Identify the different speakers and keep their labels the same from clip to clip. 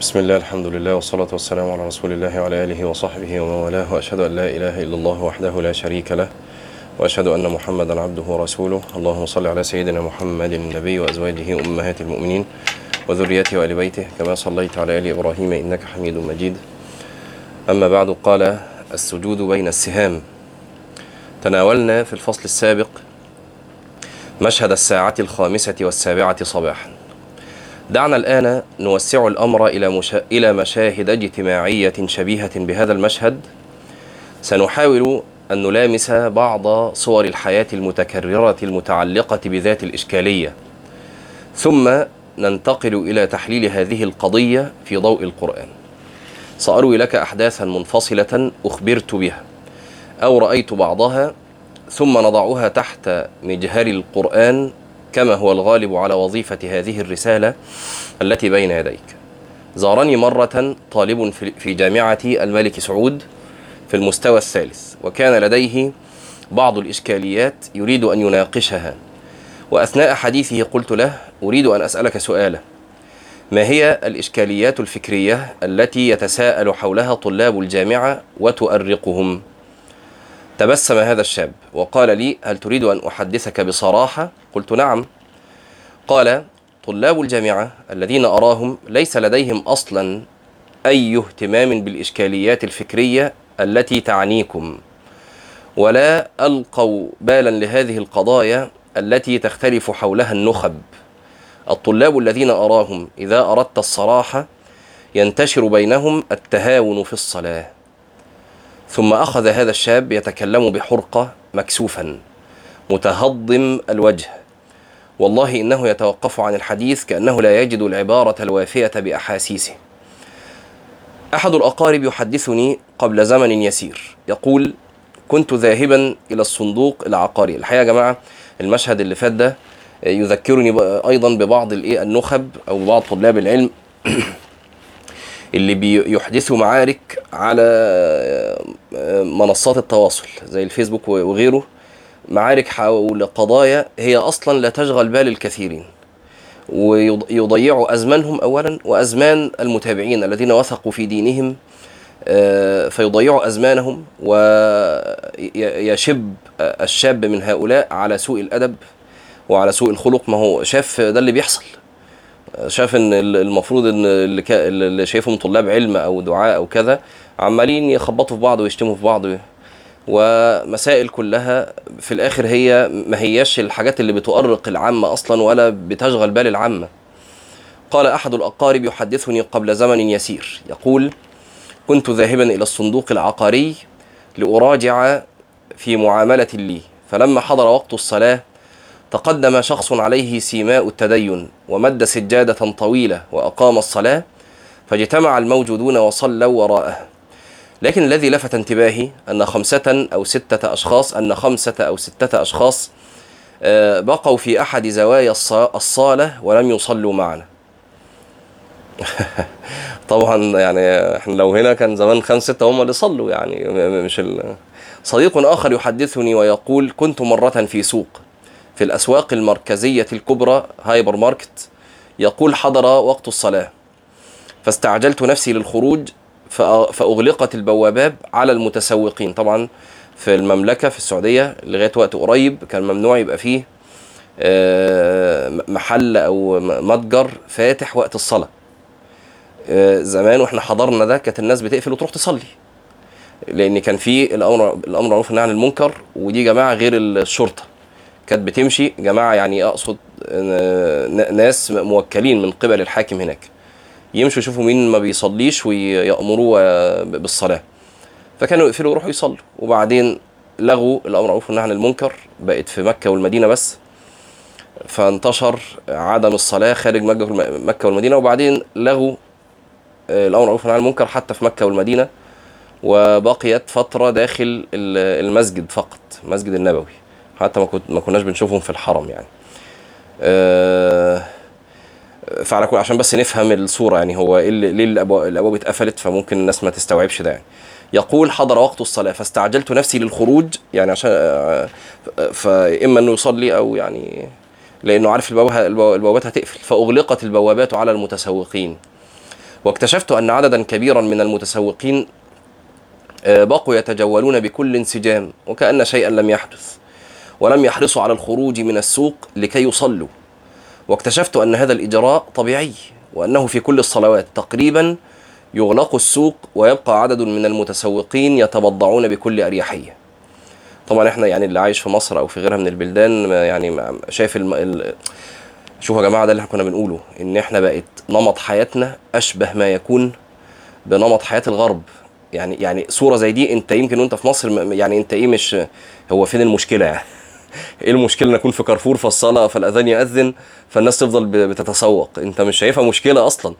Speaker 1: بسم الله الحمد لله والصلاة والسلام على رسول الله وعلى آله وصحبه ومن والاه وأشهد أن لا إله إلا الله وحده لا شريك له وأشهد أن محمدا عبده ورسوله. اللهم صل على سيدنا محمد النبي وأزواجه أمهات المؤمنين وذريته وآل بيته كما صليت على آل إبراهيم إنك حميد مجيد. أما بعد قال السجود بين السهام. تناولنا في الفصل السابق مشهد الساعة الخامسة والسابعة صباحا. دعنا الآن نوسع الأمر إلى, مشا... إلى مشاهد اجتماعية شبيهة بهذا المشهد. سنحاول أن نلامس بعض صور الحياة المتكررة المتعلقة بذات الإشكالية. ثم ننتقل إلى تحليل هذه القضية في ضوء القرآن. سأروي لك أحداثا منفصلة أخبرت بها. أو رأيت بعضها ثم نضعها تحت مجهر القرآن كما هو الغالب على وظيفة هذه الرسالة التي بين يديك. زارني مرة طالب في جامعة الملك سعود في المستوى الثالث وكان لديه بعض الإشكاليات يريد أن يناقشها. وأثناء حديثه قلت له أريد أن أسألك سؤالا. ما هي الإشكاليات الفكرية التي يتساءل حولها طلاب الجامعة وتؤرقهم؟ تبسم هذا الشاب وقال لي هل تريد أن أحدثك بصراحة؟ قلت نعم. قال طلاب الجامعة الذين أراهم ليس لديهم أصلا أي اهتمام بالإشكاليات الفكرية التي تعنيكم ولا ألقوا بالا لهذه القضايا التي تختلف حولها النخب. الطلاب الذين أراهم إذا أردت الصراحة ينتشر بينهم التهاون في الصلاة. ثم أخذ هذا الشاب يتكلم بحرقة مكسوفا متهضم الوجه. والله إنه يتوقف عن الحديث كأنه لا يجد العبارة الوافية بأحاسيسه. أحد الأقارب يحدثني قبل زمن يسير يقول كنت ذاهبا إلى الصندوق العقاري. الحقيقة يا جماعة المشهد اللي فات ده يذكرني أيضا ببعض النخب أو بعض طلاب العلم. اللي بيحدثوا معارك على منصات التواصل زي الفيسبوك وغيره. معارك حول قضايا هي أصلا لا تشغل بال الكثيرين ويضيعوا أزمانهم اولا وأزمان المتابعين الذين وثقوا في دينهم فيضيعوا أزمانهم ويشب الشاب من هؤلاء على سوء الأدب وعلى سوء الخلق. ما هو شاف ده اللي بيحصل. شاف إن المفروض إن اللي, كا اللي شايفهم طلاب علم أو دعاء أو كذا عمالين يخبطوا في بعض ويشتموا في بعض ومسائل كلها في الآخر هي ما هياش الحاجات اللي بتؤرق العامة أصلا ولا بتشغل بال العامة. قال أحد الأقارب يحدثني قبل زمن يسير يقول كنت ذاهبا إلى الصندوق العقاري لأراجع في معاملة لي فلما حضر وقت الصلاة تقدم شخص عليه سيماء التدين ومد سجادة طويلة وأقام الصلاة فاجتمع الموجودون وصلوا وراءه. لكن الذي لفت انتباهي أن خمسة أو ستة أشخاص أن خمسة أو ستة أشخاص بقوا في أحد زوايا الصالة ولم يصلوا معنا. طبعا يعني إحنا لو هنا كان زمان خمسة ستة هم اللي صلوا يعني مش ال... صديق آخر يحدثني ويقول كنت مرة في سوق. في الأسواق المركزية الكبرى هايبر ماركت يقول حضر وقت الصلاة. فاستعجلت نفسي للخروج فأغلقت البوابات على المتسوقين. طبعا في المملكة في السعودية لغاية وقت قريب كان ممنوع يبقى فيه محل أو متجر فاتح وقت الصلاة. زمان وإحنا حضرنا ده كانت الناس بتقفل وتروح تصلي. لأن كان في الامر الأمر معروف عن المنكر ودي جماعة غير الشرطة. كانت بتمشي. جماعة يعني أقصد ناس موكلين من قبل الحاكم هناك. يمشوا يشوفوا مين ما بيصليش ويأمروه بالصلاة. فكانوا يقفلوا ويروحوا يصلوا. وبعدين لغوا الأمر معروف والنهي عن المنكر. بقت في مكة والمدينة بس. فانتشر عدم الصلاة خارج مكة والمدينة. وبعدين لغوا الأمر معروف والنهي عن المنكر حتى في مكة والمدينة. وبقيت فترة داخل المسجد فقط مسجد النبوي. حتى ما كنت ما كناش بنشوفهم في الحرم يعني. أه فعلى كل عشان بس نفهم الصورة يعني هو إيه ليه الأبواب اتقفلت فممكن الناس ما تستوعبش ده يعني. يقول حضر وقت الصلاة فاستعجلت نفسي للخروج يعني عشان أه فاما إنه يصلي أو يعني لأنه عارف البوابه البوابات هتقفل. فأغلقت البوابات على المتسوقين. واكتشفت أن عددا كبيرا من المتسوقين آه، بقوا يتجولون بكل انسجام وكأن شيئا لم يحدث. ولم يحرصوا على الخروج من السوق لكي يصلوا. واكتشفت أن هذا الإجراء طبيعي وأنه في كل الصلوات تقريبا يغلق السوق ويبقى عدد من المتسوقين يتبضعون بكل أريحية. طبعا إحنا يعني اللي عايش في مصر أو في غيرها من البلدان يعني شايف الم... ال... شوفوا يا جماعة ده اللي إحنا كنا بنقوله إن إحنا بقت نمط حياتنا أشبه ما يكون بنمط حياة الغرب. يعني يعني صورة زي دي أنت يمكن وأنت في مصر يعني أنت إيه مش هو فين المشكلة يعني؟ إيه المشكلة إن أكون في كارفور في الصلاه فالأذان يأذن فالناس تفضل بتتسوق. أنت مش شايفها مشكلة أصلا.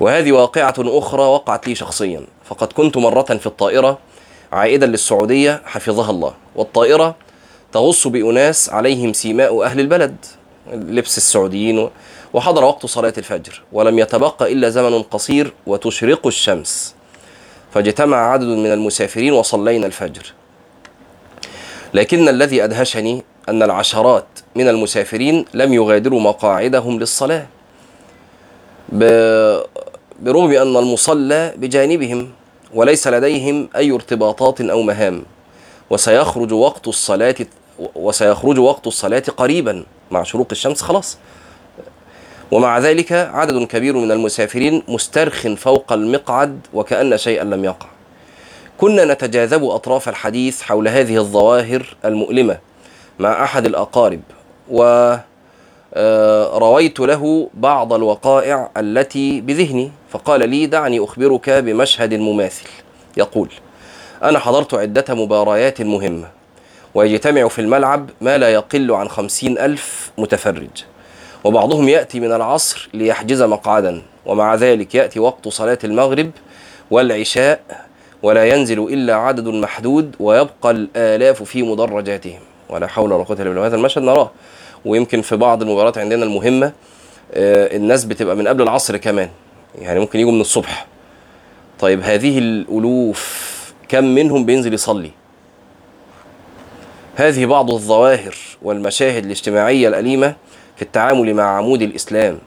Speaker 1: وهذه واقعة أخرى وقعت لي شخصيا. فقد كنت مرة في الطائرة عائدا للسعودية حفظها الله. والطائرة تغص بأناس عليهم سيماء أهل البلد لبس السعوديين وحضر وقت صلاة الفجر. ولم يتبقى إلا زمن قصير وتشرق الشمس. فاجتمع عدد من المسافرين وصلينا الفجر. لكن الذي أدهشني أن العشرات من المسافرين لم يغادروا مقاعدهم للصلاة. برغم أن المصلى بجانبهم وليس لديهم أي ارتباطات أو مهام وسيخرج وقت الصلاة وسيخرج وقت الصلاة قريبا مع شروق الشمس خلاص. ومع ذلك عدد كبير من المسافرين مسترخ فوق المقعد وكأن شيئا لم يقع. كنا نتجاذب أطراف الحديث حول هذه الظواهر المؤلمة مع أحد الأقارب و آه، رويت له بعض الوقائع التي بذهني فقال لي دعني أخبرك بمشهد مماثل. يقول أنا حضرت عدة مباريات مهمة ويجتمع في الملعب ما لا يقل عن خمسين ألف متفرج وبعضهم يأتي من العصر ليحجز مقعدا ومع ذلك يأتي وقت صلاة المغرب والعشاء ولا ينزل إلا عدد محدود ويبقى الآلاف في مدرجاتهم. ولا حول ولا قوة إلا بالله. هذا المشهد نراه. ويمكن في بعض المباريات عندنا المهمة آه، الناس بتبقى من قبل العصر كمان. يعني ممكن يجوا من الصبح. طيب هذه الألوف كم منهم بينزل يصلي؟ هذه بعض الظواهر والمشاهد الاجتماعية الأليمة في التعامل مع عمود الإسلام.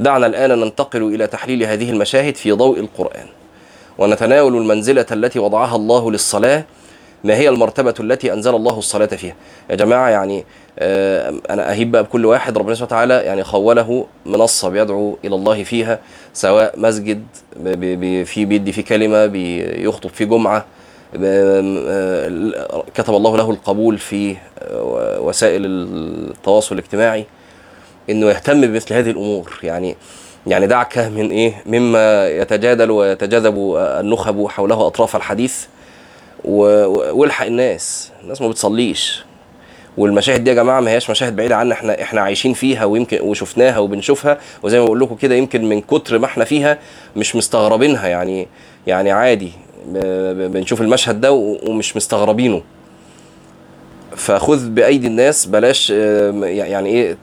Speaker 1: دعنا الآن ننتقل إلى تحليل هذه المشاهد في ضوء القرآن. ونتناول المنزلة التي وضعها الله للصلاة. ما هي المرتبة التي أنزل الله الصلاة فيها؟ يا جماعة يعني آه، أنا أهيب بقى بكل واحد ربنا سبحانه وتعالى يعني خوله منصة بيدعو إلى الله فيها سواء مسجد في بيدي في كلمة بيخطب في جمعة آه، كتب الله له القبول في آه، وسائل التواصل الاجتماعي. إنه يهتم بمثل هذه الأمور. يعني يعني دعك من إيه؟ مما يتجادل ويتجاذب النخب حوله أطراف الحديث والحق الناس. الناس ما بتصليش. والمشاهد دي يا جماعة ما هياش مشاهد بعيدة عنا إحنا إحنا عايشين فيها ويمكن وشفناها وبنشوفها وزي ما بقول لكم كده يمكن من كتر ما إحنا فيها مش مستغربينها يعني يعني عادي. بنشوف المشهد ده ومش مستغربينه. فخذ بأيدي الناس بلاش يعني إيه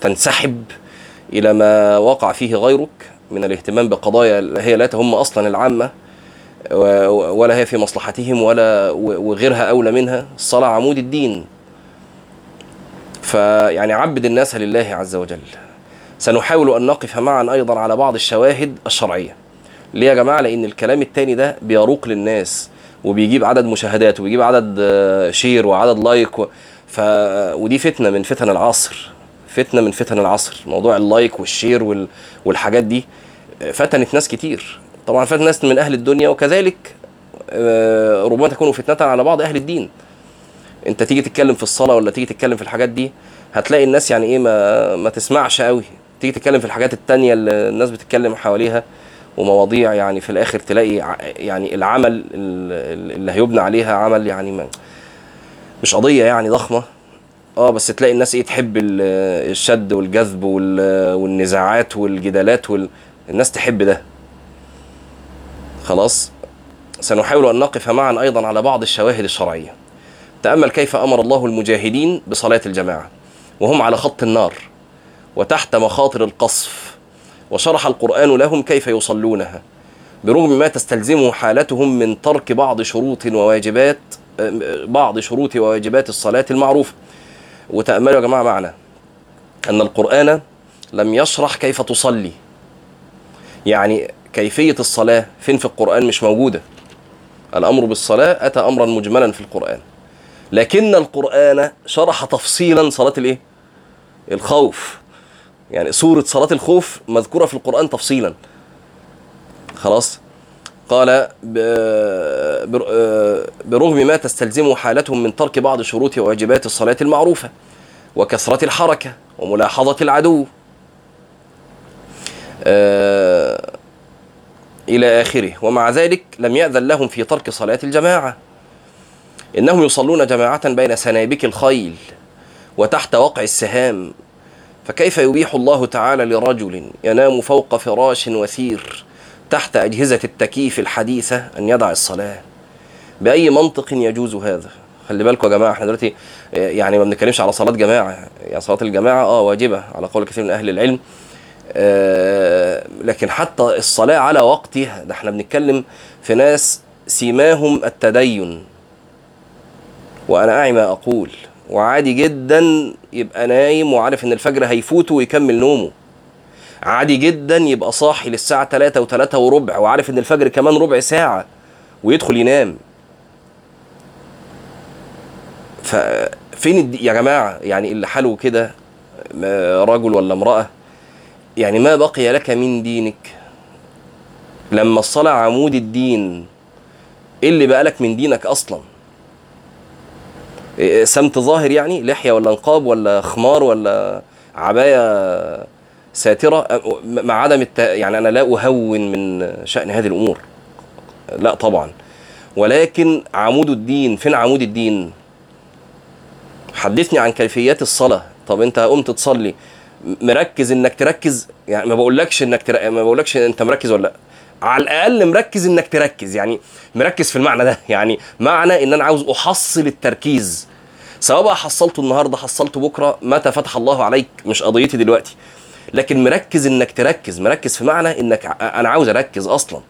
Speaker 1: تنسحب إلى ما وقع فيه غيرك من الاهتمام بقضايا هي لا تهم أصلا العامة ولا هي في مصلحتهم ولا وغيرها أولى منها الصلاه عمود الدين. فيعني عبد الناس لله عز وجل. سنحاول أن نقف معا أيضا على بعض الشواهد الشرعية. ليه يا جماعة؟ لأن الكلام التاني ده بيروق للناس وبيجيب عدد مشاهدات وبيجيب عدد آه، share وعدد like و... ف ودي فتنة من فتن العصر. فتنة من فتن العصر موضوع ال like وال share وال... والحاجات دي فتنت ناس كتير. طبعا فتنت ناس من أهل الدنيا وكذلك آه، ربما تكون فتنة على بعض أهل الدين. أنت تيجي تتكلم في الصلاة ولا تيجي تتكلم في الحاجات دي هتلاقي الناس يعني إيه ما ما تسمعش قوي تيجي تتكلم في الحاجات التانية اللي الناس بتتكلم حواليها ومواضيع يعني في الآخر تلاقي يعني العمل اللي هيبنى عليها عمل يعني ما مش قضية يعني ضخمة. آه بس تلاقي الناس إيه تحب الشد والجذب والنزاعات والجدالات وال... الناس تحب ده. خلاص؟ سنحاول أن نقف معا أيضا على بعض الشواهد الشرعية. تأمل كيف أمر الله المجاهدين بصلاة الجماعة. وهم على خط النار. وتحت مخاطر القصف. وشرح القرآن لهم كيف يصلونها. برغم ما تستلزمه حالتهم من ترك بعض شروط وواجبات بعض شروط وواجبات الصلاة المعروفة. وتأملوا يا جماعة معنا أن القرآن لم يشرح كيف تصلي. يعني كيفية الصلاة فين في القرآن مش موجودة. الأمر بالصلاة أتى أمرا مجملا في القرآن. لكن القرآن شرح تفصيلا صلاة الإيه؟ الخوف. يعني سورة صلاة الخوف مذكورة في القرآن تفصيلا. خلاص؟ قال برغم ما تستلزمه حالتهم من ترك بعض شروط وواجبات الصلاة المعروفة وكثرة الحركة وملاحظة العدو. آه، إلى آخره. ومع ذلك لم يأذن لهم في ترك صلاة الجماعة. إنهم يصلون جماعة بين سنابك الخيل وتحت وقع السهام. فكيف يبيح الله تعالى لرجل ينام فوق فراش وثير تحت أجهزة التكييف الحديثة أن يدع الصلاة؟ بأي منطق يجوز هذا؟ خلي بالكم يا جماعة إحنا دلوقتي يعني ما بنتكلمش على صلاة جماعة يعني صلاة الجماعة آه واجبة على قول كثير من أهل العلم آه لكن حتى الصلاة على وقتها ده إحنا بنتكلم في ناس سيماهم التدين. وأنا أعي ما أقول وعادي جدا يبقى نايم وعارف إن الفجر هيفوته ويكمل نومه. عادي جدا يبقى صاحي للساعة 3 و3 وربع وعارف إن الفجر كمان ربع ساعة ويدخل ينام. ففين يا جماعة يعني اللي حاله كده رجل ولا امرأة؟ يعني ما بقي لك من دينك؟ لما الصلاة عمود الدين إيه اللي بقى لك من دينك أصلا؟ سمت ظاهر يعني؟ لحية ولا نقاب ولا خمار ولا عباية ساترة؟ مع عدم الت... يعني أنا لا أهون من شأن هذه الأمور. لا طبعا. ولكن عمود الدين فين عمود الدين؟ حدثني عن كيفيات الصلاة. طب انت قمت تصلي مركز انك تركز؟ يعني ما بقولكش انك تر... ما بقولكش انت مركز ولا لأ. على الأقل مركز انك تركز. يعني مركز في المعنى ده. يعني معنى ان أنا عاوز أحصل التركيز. سواء بقى حصلته النهارده حصلته بكرة متى فتح الله عليك؟ مش قضيتي دلوقتي. لكن مركز انك تركز. مركز في معنى انك أنا عاوز أركز أصلا.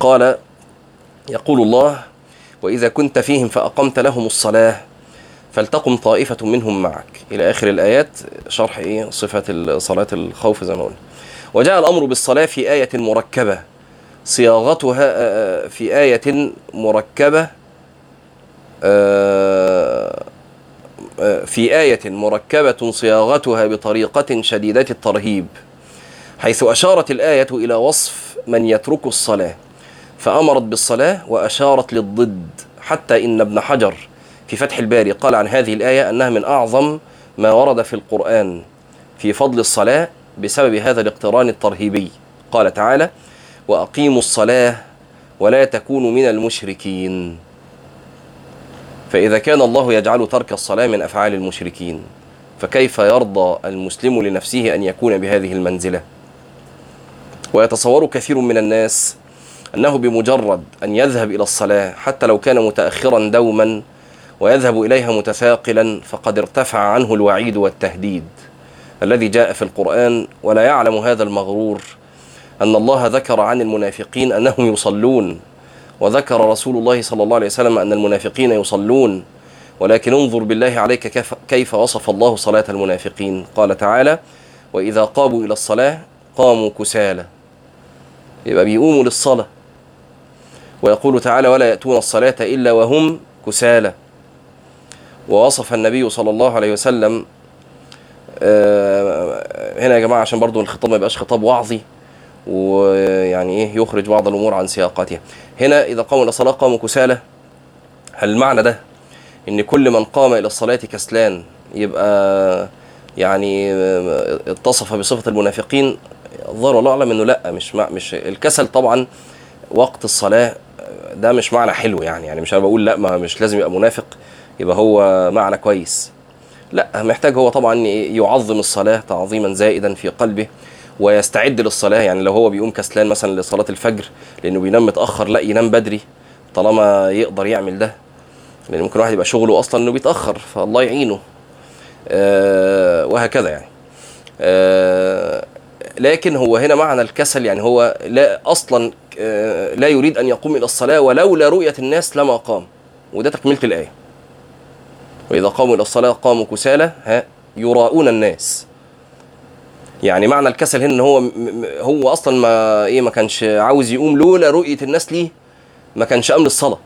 Speaker 1: قال يقول الله وإذا كنت فيهم فأقمت لهم الصلاة فلتقم طائفة منهم معك. إلى آخر الآيات شرح إيه؟ صفة صلاة الخوف زي ما قلنا. وجاء الأمر بالصلاة في آية مركبة. صياغتها في آية مركبة في آية مركبة صياغتها بطريقة شديدة الترهيب حيث أشارت الآية إلى وصف من يترك الصلاة. فأمرت بالصلاة وأشارت للضد. حتى إن ابن حجر في فتح الباري قال عن هذه الآية أنها من أعظم ما ورد في القرآن في فضل الصلاة بسبب هذا الاقتران الترهيبي. قال تعالى وأقيموا الصلاة ولا تكونوا من المشركين. فإذا كان الله يجعل ترك الصلاة من أفعال المشركين فكيف يرضى المسلم لنفسه أن يكون بهذه المنزلة؟ ويتصور كثير من الناس أنه بمجرد أن يذهب إلى الصلاة حتى لو كان متأخرا دوما ويذهب إليها متثاقلا فقد ارتفع عنه الوعيد والتهديد. الذي جاء في القرآن ولا يعلم هذا المغرور أن الله ذكر عن المنافقين أنهم يصلون وذكر رسول الله صلى الله عليه وسلم أن المنافقين يصلون ولكن انظر بالله عليك كيف, وصف الله صلاة المنافقين. قال تعالى وإذا قاموا إلى الصلاة قاموا كسالى. يبقى بيقوموا للصلاة. ويقول تعالى ولا يأتون الصلاة إلا وهم كسالى. ووصف النبي صلى الله عليه وسلم هنا يا جماعة عشان برضو الخطاب ما يبقاش خطاب وعظي ويعني إيه يخرج بعض الأمور عن سياقاتها. هنا إذا قاموا إلى الصلاة قاموا كسالى. هل المعنى ده إن كل من قام إلى الصلاة كسلان يبقى يعني اتصف بصفة المنافقين؟ الظاهر والله أعلم إنه لأ مش مش الكسل طبعا وقت الصلاة ده مش معنى حلو يعني. يعني مش أنا بقول لا ما مش لازم يبقى منافق يبقى هو معنى كويس. لا محتاج هو طبعا يعظم الصلاة تعظيما زائدا في قلبه ويستعد للصلاة. يعني لو هو بيقوم كسلان مثلا لصلاة الفجر لأنه بينام متأخر لا ينام بدري طالما يقدر يعمل ده. لأن ممكن واحد يبقى شغله أصلا إنه بيتأخر فالله يعينه. آه وهكذا يعني. آه لكن هو هنا معنى الكسل يعني هو لا أصلا لا يريد أن يقوم إلى الصلاة ولولا رؤية الناس لما قام. وده تكملة الآية. وإذا قاموا إلى الصلاة قاموا كسالى ها يراؤون الناس. يعني معنى الكسل هنا إن هو هو أصلا ما إيه ما كانش عاوز يقوم لولا رؤية الناس ليه؟ ما كانش قام للصلاه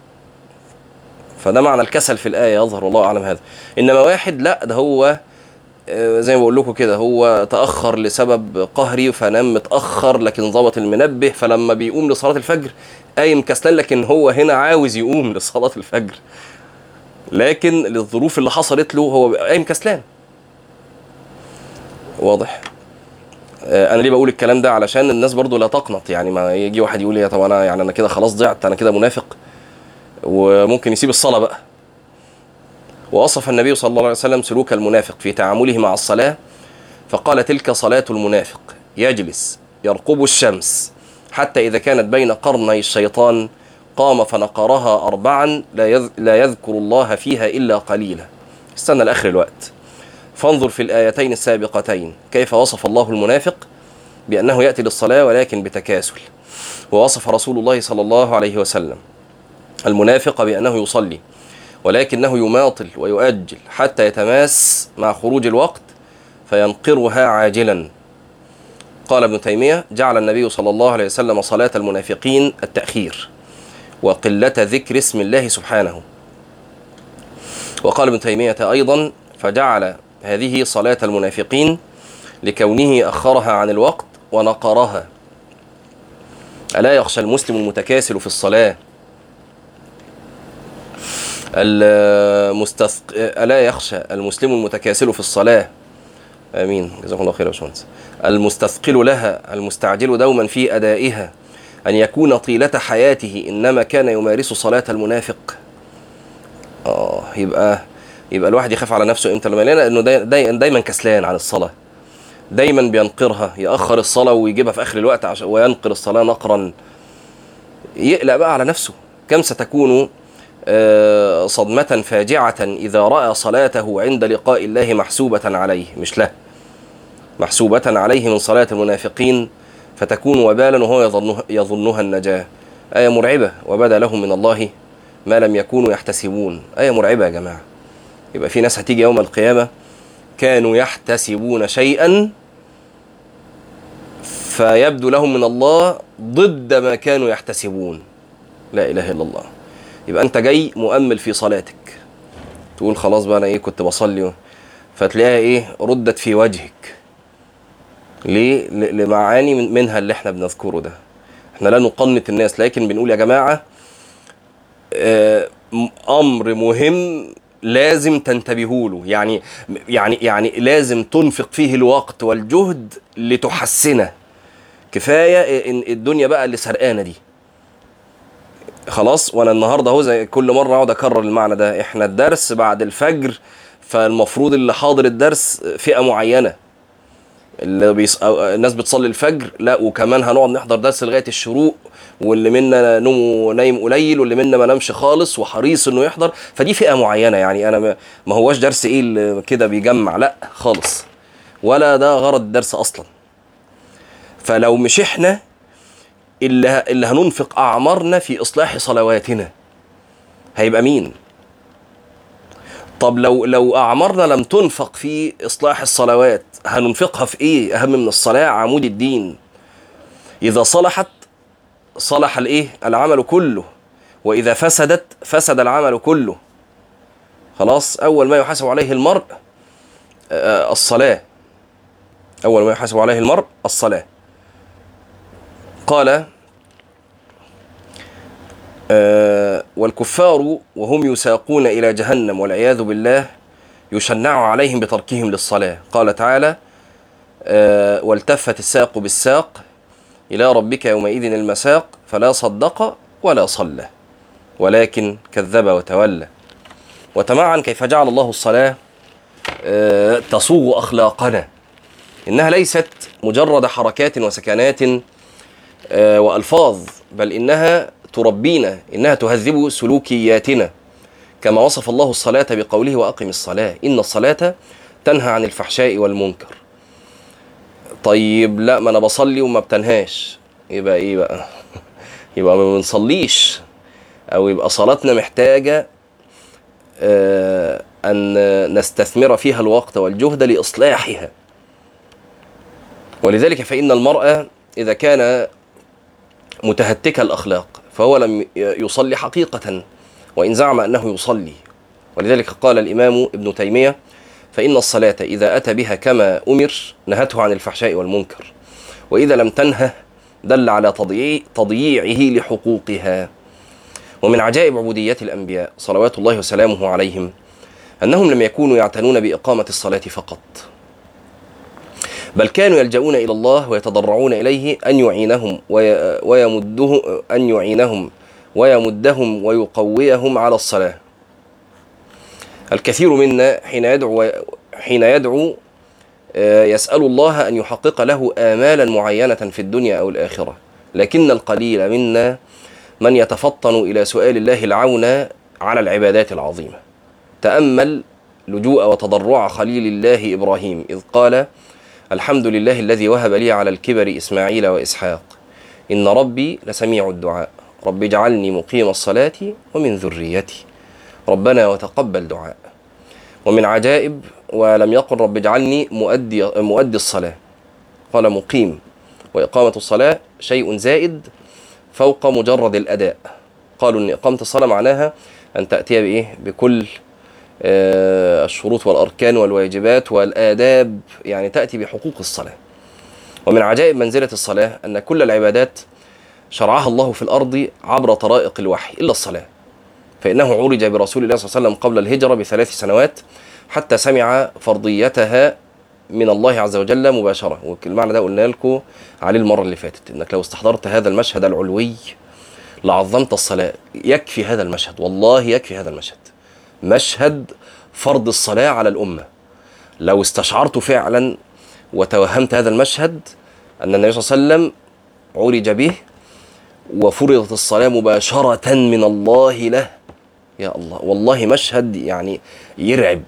Speaker 1: فده معنى الكسل في الآية يظهر والله أعلم هذا. إنما واحد لا ده هو زي ما بقول لكم كده هو تأخر لسبب قهري فنام متأخر لكن ظبط المنبه فلما بيقوم لصلاة الفجر قايم كسلان لكن هو هنا عاوز يقوم لصلاة الفجر. لكن للظروف اللي حصلت له هو قايم كسلان. واضح؟ آه، أنا ليه بقول الكلام ده؟ علشان الناس برضو لا تقنط يعني ما يجي واحد يقول يا طب أنا يعني أنا كده خلاص ضعت أنا كده منافق وممكن يسيب الصلاة بقى. ووصف النبي صلى الله عليه وسلم سلوك المنافق في تعامله مع الصلاة فقال تلك صلاة المنافق يجلس يرقب الشمس حتى إذا كانت بين قرني الشيطان قام فنقرها اربعا لا لا يذكر الله فيها إلا قليلا. استنى لآخر الوقت. فانظر في الآيتين السابقتين كيف وصف الله المنافق؟ بأنه يأتي للصلاة ولكن بتكاسل. ووصف رسول الله صلى الله عليه وسلم المنافق بأنه يصلي ولكنه يماطل ويؤجل حتى يتماس مع خروج الوقت فينقرها عاجلا. قال ابن تيمية جعل النبي صلى الله عليه وسلم صلاة المنافقين التأخير وقلة ذكر اسم الله سبحانه. وقال ابن تيمية أيضا فجعل هذه صلاة المنافقين لكونه أخرها عن الوقت ونقرها. ألا يخشى المسلم المتكاسل في الصلاة المستثق... ألا يخشى المسلم المتكاسل في الصلاة. آمين. جزاكم الله خير يا باشمهندس. المستثقل لها المستعجل دوما في أدائها. أن يكون طيلة حياته إنما كان يمارس صلاة المنافق. آه يبقى يبقى الواحد يخاف على نفسه إمتى لما يلاقي انه داي داي دايما كسلان عن الصلاة. دايما بينقرها يأخر الصلاة ويجيبها في آخر الوقت عشان وينقر الصلاة نقرا. يقلق بقى على نفسه. كم ستكون صدمة فاجعة إذا رأى صلاته عند لقاء الله محسوبة عليه. مش له. محسوبة عليه من صلاة المنافقين فتكون وبالا وهو يظنها, يظنها النجاة. آية مرعبة. وبدا لهم من الله ما لم يكونوا يحتسبون. آية مرعبة يا جماعة. يبقى في ناس هتيجي يوم القيامة كانوا يحتسبون شيئا فيبدو لهم من الله ضد ما كانوا يحتسبون. لا إله إلا الله. يبقى أنت جاي مؤمل في صلاتك. تقول خلاص بقى أنا إيه كنت بصلي فتلاقيها إيه ردت في وجهك. ليه؟ لمعاني من- منها اللي إحنا بنذكره ده. إحنا لا نقنط الناس لكن بنقول يا جماعة آه، أمر مهم لازم تنتبهوا له. يعني يعني يعني لازم تنفق فيه الوقت والجهد لتحسنه. كفاية إن الدنيا بقى اللي سرقانة دي. خلاص وأنا النهارده أهو زي كل مرة أقعد أكرر المعنى ده. إحنا الدرس بعد الفجر فالمفروض اللي حاضر الدرس فئة معينة. اللي بيص... الناس بتصلي الفجر لا وكمان هنقعد نحضر درس لغاية الشروق واللي منا نومه نايم قليل واللي منا ما نامش خالص وحريص إنه يحضر. فدي فئة معينة يعني. أنا ما, ما هواش درس إيه اللي كده بيجمع لا خالص. ولا ده غرض الدرس أصلا. فلو مش إحنا اللي, اللي هننفق أعمارنا في إصلاح صلواتنا. هيبقى مين؟ طب لو لو أعمارنا لم تنفق في إصلاح الصلوات هننفقها في إيه؟ أهم من الصلاة عمود الدين. إذا صلحت صلح الإيه؟ العمل كله. وإذا فسدت فسد العمل كله. خلاص أول ما يحاسب عليه المرء آه، الصلاة. أول ما يحاسب عليه المرء الصلاة. قال آه، والكفار وهم يساقون إلى جهنم والعياذ بالله يشنع عليهم بتركهم للصلاة. قال تعالى آه، والتفت الساق بالساق إلى ربك يومئذ المساق فلا صدق ولا صلى ولكن كذب وتولى. وتمعن كيف جعل الله الصلاة آه، تصوغ أخلاقنا. إنها ليست مجرد حركات وسكنات وألفاظ بل إنها تربينا إنها تهذب سلوكياتنا. كما وصف الله الصلاة بقوله وأقم الصلاة. إن الصلاة تنهى عن الفحشاء والمنكر. طيب لا ما أنا بصلي وما بتنهاش. يبقى إيه بقى؟ يبقى ما بنصليش. أو يبقى صلاتنا محتاجة آه، أن نستثمر فيها الوقت والجهد لإصلاحها. ولذلك فإن المرأة إذا كان متهتك الأخلاق فهو لم يصلي حقيقة وإن زعم أنه يصلي. ولذلك قال الإمام ابن تيمية فإن الصلاة إذا أتى بها كما أمر نهته عن الفحشاء والمنكر وإذا لم تنهه دل على تضييع تضييعه لحقوقها. ومن عجائب عبودية الأنبياء صلوات الله وسلامه عليهم أنهم لم يكونوا يعتنون بإقامة الصلاة فقط. بل كانوا يلجؤون إلى الله ويتضرعون إليه أن يعينهم ويمده أن يعينهم ويمدهم ويقويهم على الصلاة. الكثير منا حين يدعو حين يدعو آه، يسأل الله أن يحقق له آمالا معينة في الدنيا أو الآخرة. لكن القليل منا من يتفطن إلى سؤال الله العون على العبادات العظيمة. تأمل لجوء وتضرع خليل الله إبراهيم إذ قال الحمد لله الذي وهب لي على الكبر إسماعيل وإسحاق إن ربي لسميع الدعاء رب اجعلني مقيم الصلاة ومن ذريتي ربنا وتقبل دعاء ومن عجائب ولم يقل رب اجعلني مؤدي مؤدي الصلاة قال مقيم وإقامة الصلاة شيء زائد فوق مجرد الأداء قالوا أن إقامة الصلاة معناها أن تأتي بإيه بكل الشروط والأركان والواجبات والآداب يعني تأتي بحقوق الصلاة. ومن عجائب منزلة الصلاة أن كل العبادات شرعها الله في الأرض عبر طرائق الوحي إلا الصلاة. فإنه عرج برسول الله صلى الله عليه وسلم قبل الهجرة بثلاث سنوات حتى سمع فرضيتها من الله عز وجل مباشرة. والمعنى ده قلنا لكم عليه المرة اللي فاتت إنك لو استحضرت هذا المشهد العلوي لعظمت الصلاة. يكفي هذا المشهد والله يكفي هذا المشهد. مشهد فرض الصلاة على الأمة. لو استشعرت فعلا وتوهمت هذا المشهد أن النبي صلى الله عليه وسلم عرج به وفرضت الصلاة مباشرة من الله له يا الله والله مشهد يعني يرعب.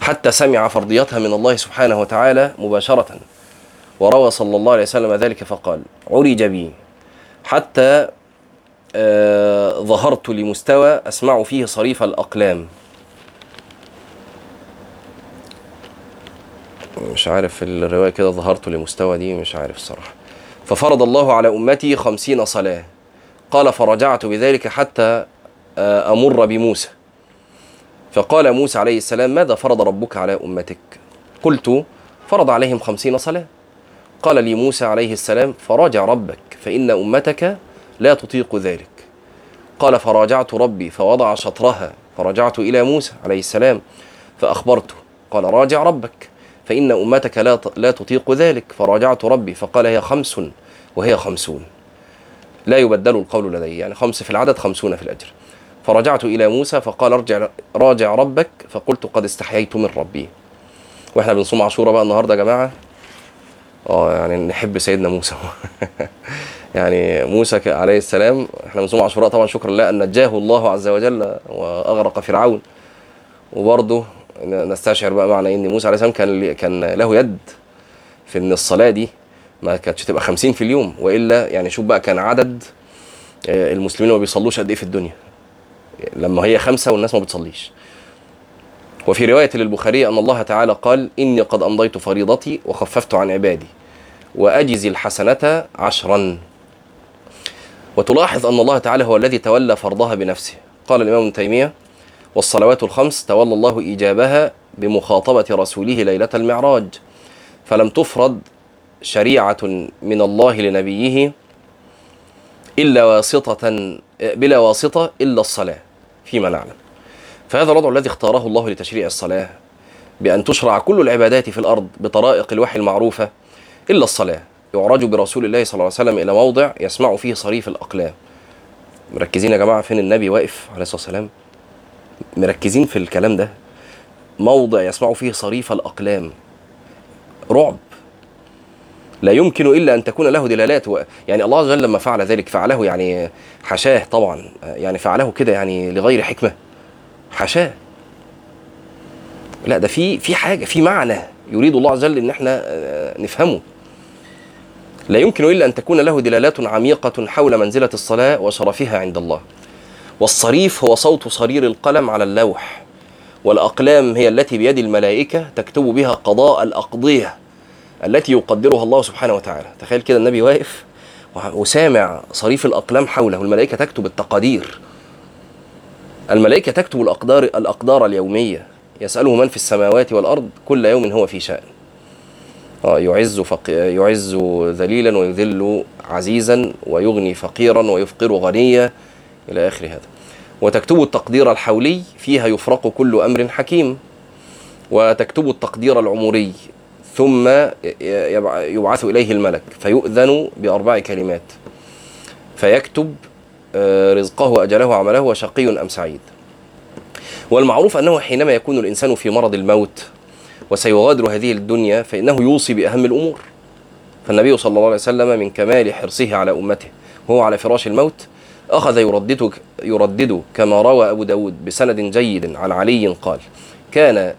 Speaker 1: حتى سمع فرضيتها من الله سبحانه وتعالى مباشرة. وروى صلى الله عليه وسلم ذلك فقال عرج بي. حتى ظهرت لمستوى أسمع فيه صريف الأقلام. مش عارف الرواية كده ظهرت لمستوى دي مش عارف الصراحة ففرض الله على أمتي خمسين صلاة. قال فرجعت بذلك حتى آه، أمر بموسى. فقال موسى عليه السلام ماذا فرض ربك على أمتك؟ قلت فرض عليهم خمسين صلاة. قال لي موسى عليه السلام فراجع ربك فإن أمتك لا تطيق ذلك. قال فراجعت ربي فوضع شطرها فرجعت إلى موسى عليه السلام فأخبرته. قال راجع ربك فإن أمتك لا لا تطيق ذلك. فراجعت ربي فقال هي خمس وهي خمسون. لا يبدل القول لدي يعني خمس في العدد خمسون في الأجر. فرجعت إلى موسى فقال ارجع راجع ربك. فقلت قد استحييت من ربي. وإحنا بنصوم عاشوراء بقى النهارده يا جماعة؟ آه يعني نحب سيدنا موسى. يعني موسى عليه السلام إحنا بنصوم عاشوراء طبعا شكرا لله ان نجاه الله عز وجل وأغرق فرعون. وبرضه نستشعر بقى معنى إن موسى عليه السلام كان كان له يد في إن الصلاة دي ما كانتش تبقى 50 في اليوم وإلا يعني شوف بقى كان عدد آه، المسلمين ما بيصلوش قد إيه في الدنيا. لما هي خمسة والناس ما بتصليش. وفي رواية للبخاري أن الله تعالى قال إني قد أمضيت فريضتي وخففت عن عبادي وأجزي الحسنة عشرا. وتلاحظ أن الله تعالى هو الذي تولى فرضها بنفسه. قال الإمام ابن تيمية والصلوات الخمس تولى الله إيجابها بمخاطبة رسوله ليلة المعراج. فلم تفرض شريعة من الله لنبيه إلا واسطة بلا واسطة إلا الصلاة فيما نعلم. فهذا الوضع الذي اختاره الله لتشريع الصلاة بأن تشرع كل العبادات في الأرض بطرائق الوحي المعروفة إلا الصلاة. يعرج برسول الله صلى الله عليه وسلم إلى موضع يسمع فيه صريف الأقلام. مركزين يا جماعة فين النبي واقف عليه الصلاة والسلام؟ مركزين في الكلام ده. موضع يسمع فيه صريف الأقلام. رعب. لا يمكن إلا أن تكون له دلالات و... يعني الله عز وجل لما فعل ذلك فعله يعني حشاه طبعا. يعني فعله كده يعني لغير حكمة. حشاه. لا ده في في حاجة في معنى يريد الله عز وجل إن إحنا آه، نفهمه. لا يمكن إلا أن تكون له دلالات عميقة حول منزلة الصلاة وشرفها عند الله. والصريف هو صوت صرير القلم على اللوح والأقلام هي التي بيد الملائكة تكتب بها قضاء الأقضية التي يقدرها الله سبحانه وتعالى. تخيل كده النبي واقف وسامع صريف الأقلام حوله الملائكة تكتب التقادير. الملائكة تكتب الأقدار الأقدار اليومية. يسأله من في السماوات والأرض كل يوم هو في شأن. يعز فق... يعز ذليلا ويذل عزيزا ويغني فقيرا ويفقر غنيا إلى آخر هذا. وتكتب التقدير الحولي فيها يفرق كل أمر حكيم. وتكتب التقدير العمري ثم يبعث إليه الملك فيؤذن بأربع كلمات. فيكتب آه، رزقه وأجله عمله وشقي أم سعيد. والمعروف أنه حينما يكون الإنسان في مرض الموت وسيغادر هذه الدنيا فإنه يوصي بأهم الأمور. فالنبي صلى الله عليه وسلم من كمال حرصه على أمته. وهو على فراش الموت أخذ يردد يردد كما روى أبو داود بسند جيد عن علي قال كان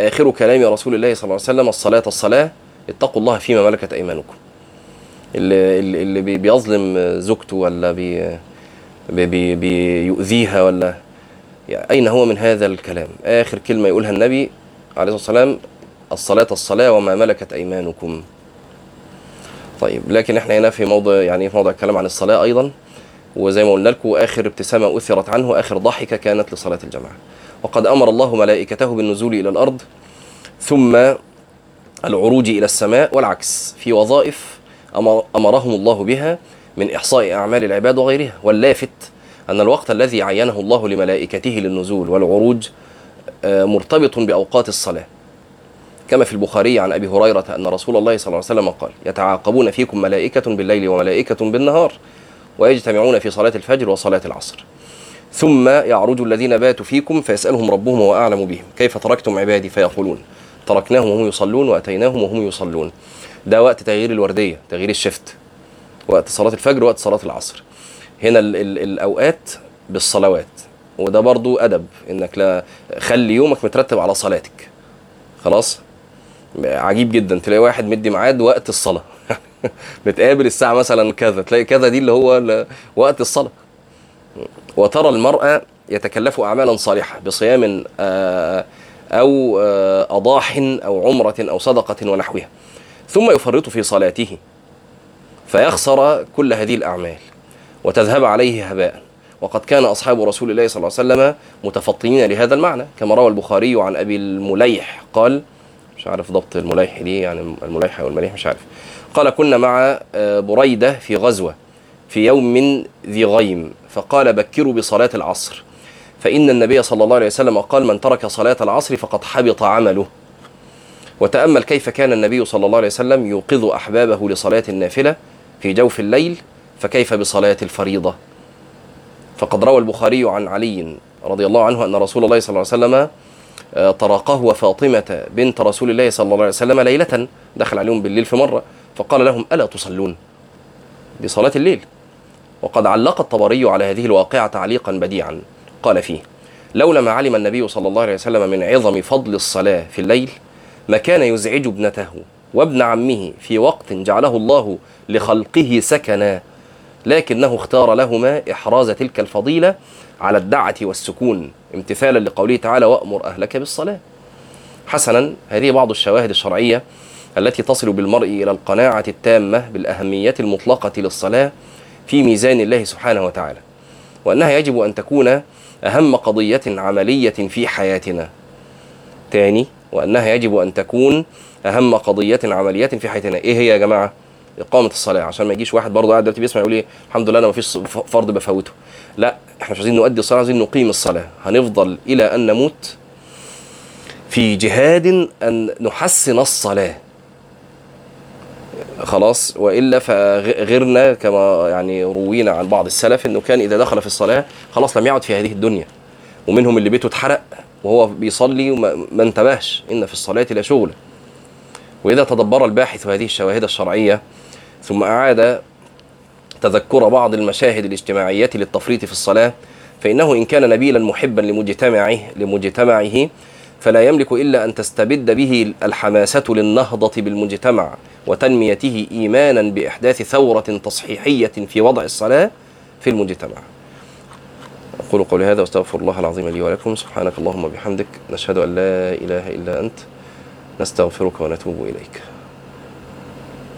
Speaker 1: آخر كلام رسول الله صلى الله عليه وسلم الصلاة الصلاة اتقوا الله فيما ملكت أيمانكم. اللي, اللي بيظلم زوجته ولا بي بي بيؤذيها ولا يعني أين هو من هذا الكلام؟ آخر كلمة يقولها النبي عليه الصلاة والسلام الصلاة الصلاة وما ملكت أيمانكم. طيب لكن إحنا هنا في موضع يعني في موضع الكلام عن الصلاة أيضا. وزي ما قلنا لكم آخر ابتسامة أثرت عنه آخر ضحكة كانت لصلاة الجماعة. وقد أمر الله ملائكته بالنزول إلى الأرض ثم العروج إلى السماء والعكس. في وظائف أمر أمرهم الله بها من إحصاء أعمال العباد وغيرها. واللافت أن الوقت الذي عينه الله لملائكته للنزول والعروج مرتبط بأوقات الصلاة. كما في البخاري عن أبي هريرة أن رسول الله صلى الله عليه وسلم قال يتعاقبون فيكم ملائكة بالليل وملائكة بالنهار ويجتمعون في صلاة الفجر وصلاة العصر. ثم يعرج الذين باتوا فيكم فيسألهم ربهم وهو أعلم بهم. كيف تركتم عبادي فيقولون تركناهم وهم يصلون وأتيناهم وهم يصلون. ده وقت تغيير الوردية تغيير الشفت. وقت صلاة الفجر وقت صلاة العصر. هنا ال ال الأوقات بالصلوات. وده برضو أدب إنك لا خلي يومك مترتب على صلاتك. خلاص؟ عجيب جدا تلاقي واحد مدي ميعاد وقت الصلاة. نتقابل الساعة مثلا كذا تلاقي كذا دي اللي هو وقت الصلاة. وترى المرأة يتكلف أعمالا صالحة بصيام آه، أو آه، أضاح أو عمرة أو صدقة ونحوها. ثم يفرط في صلاته فيخسر كل هذه الأعمال وتذهب عليه هباء. وقد كان أصحاب رسول الله صلى الله عليه وسلم متفطنين لهذا المعنى. كما روى البخاري عن أبي المليح قال مش عارف ضبط المليح دي يعني المليح أو المليح مش عارف. قال كنا مع آه، بريدة في غزوة في يوم ذي غيم فقال بكروا بصلاة العصر. فإن النبي صلى الله عليه وسلم قال من ترك صلاة العصر فقد حبط عمله. وتأمل كيف كان النبي صلى الله عليه وسلم يوقظ أحبابه لصلاة النافلة في جوف الليل فكيف بصلاة الفريضة؟ فقد روى البخاري عن علي رضي الله عنه أن رسول الله صلى الله عليه وسلم آه، طرقه وفاطمة بنت رسول الله صلى الله عليه وسلم ليلة دخل عليهم بالليل في مرة فقال لهم ألا تصلون؟ بصلاة الليل. وقد علق الطبري على هذه الواقعة تعليقا بديعا. قال فيه لولا ما علم النبي صلى الله عليه وسلم من عظم فضل الصلاة في الليل ما كان يزعج ابنته وابن عمه في وقت جعله الله لخلقه سكنا لكنه اختار لهما إحراز تلك الفضيلة على الدعة والسكون امتثالا لقوله تعالى وأمر أهلك بالصلاة. حسنا هذه بعض الشواهد الشرعية التي تصل بالمرء إلى القناعة التامة بالأهمية المطلقة للصلاة في ميزان الله سبحانه وتعالى وأنها يجب أن تكون أهم قضية عملية في حياتنا. تاني وأنها يجب أن تكون أهم قضية عملية في حياتنا. إيه هي يا جماعة؟ إقامة الصلاة عشان ما يجيش واحد برضه قاعد دلوقتي بيسمع يقول إيه الحمد لله أنا ما فيش فرض بفوته. لا إحنا مش عايزين نؤدي الصلاة عايزين نقيم الصلاة. هنفضل إلى أن نموت في جهاد أن نحسن الصلاة. خلاص وإلا فغيرنا كما يعني روينا عن بعض السلف إنه كان إذا دخل في الصلاة خلاص لم يعد في هذه الدنيا. ومنهم اللي بيته اتحرق وهو بيصلي وما انتبهش إن في الصلاة لشغل وإذا تدبر الباحث هذه الشواهد الشرعية ثم أعاد تذكر بعض المشاهد الاجتماعية للتفريط في الصلاة فإنه إن كان نبيلا محبا لمجتمعه لمجتمعه فلا يملك إلا أن تستبد به الحماسة للنهضة بالمجتمع وتنميته ايمانا بأحداث ثورة تصحيحية في وضع الصلاة في المجتمع. أقول قولي هذا وأستغفر الله العظيم لي ولكم سبحانك اللهم وبحمدك نشهد أن لا إله إلا أنت نستغفرك ونتوب إليك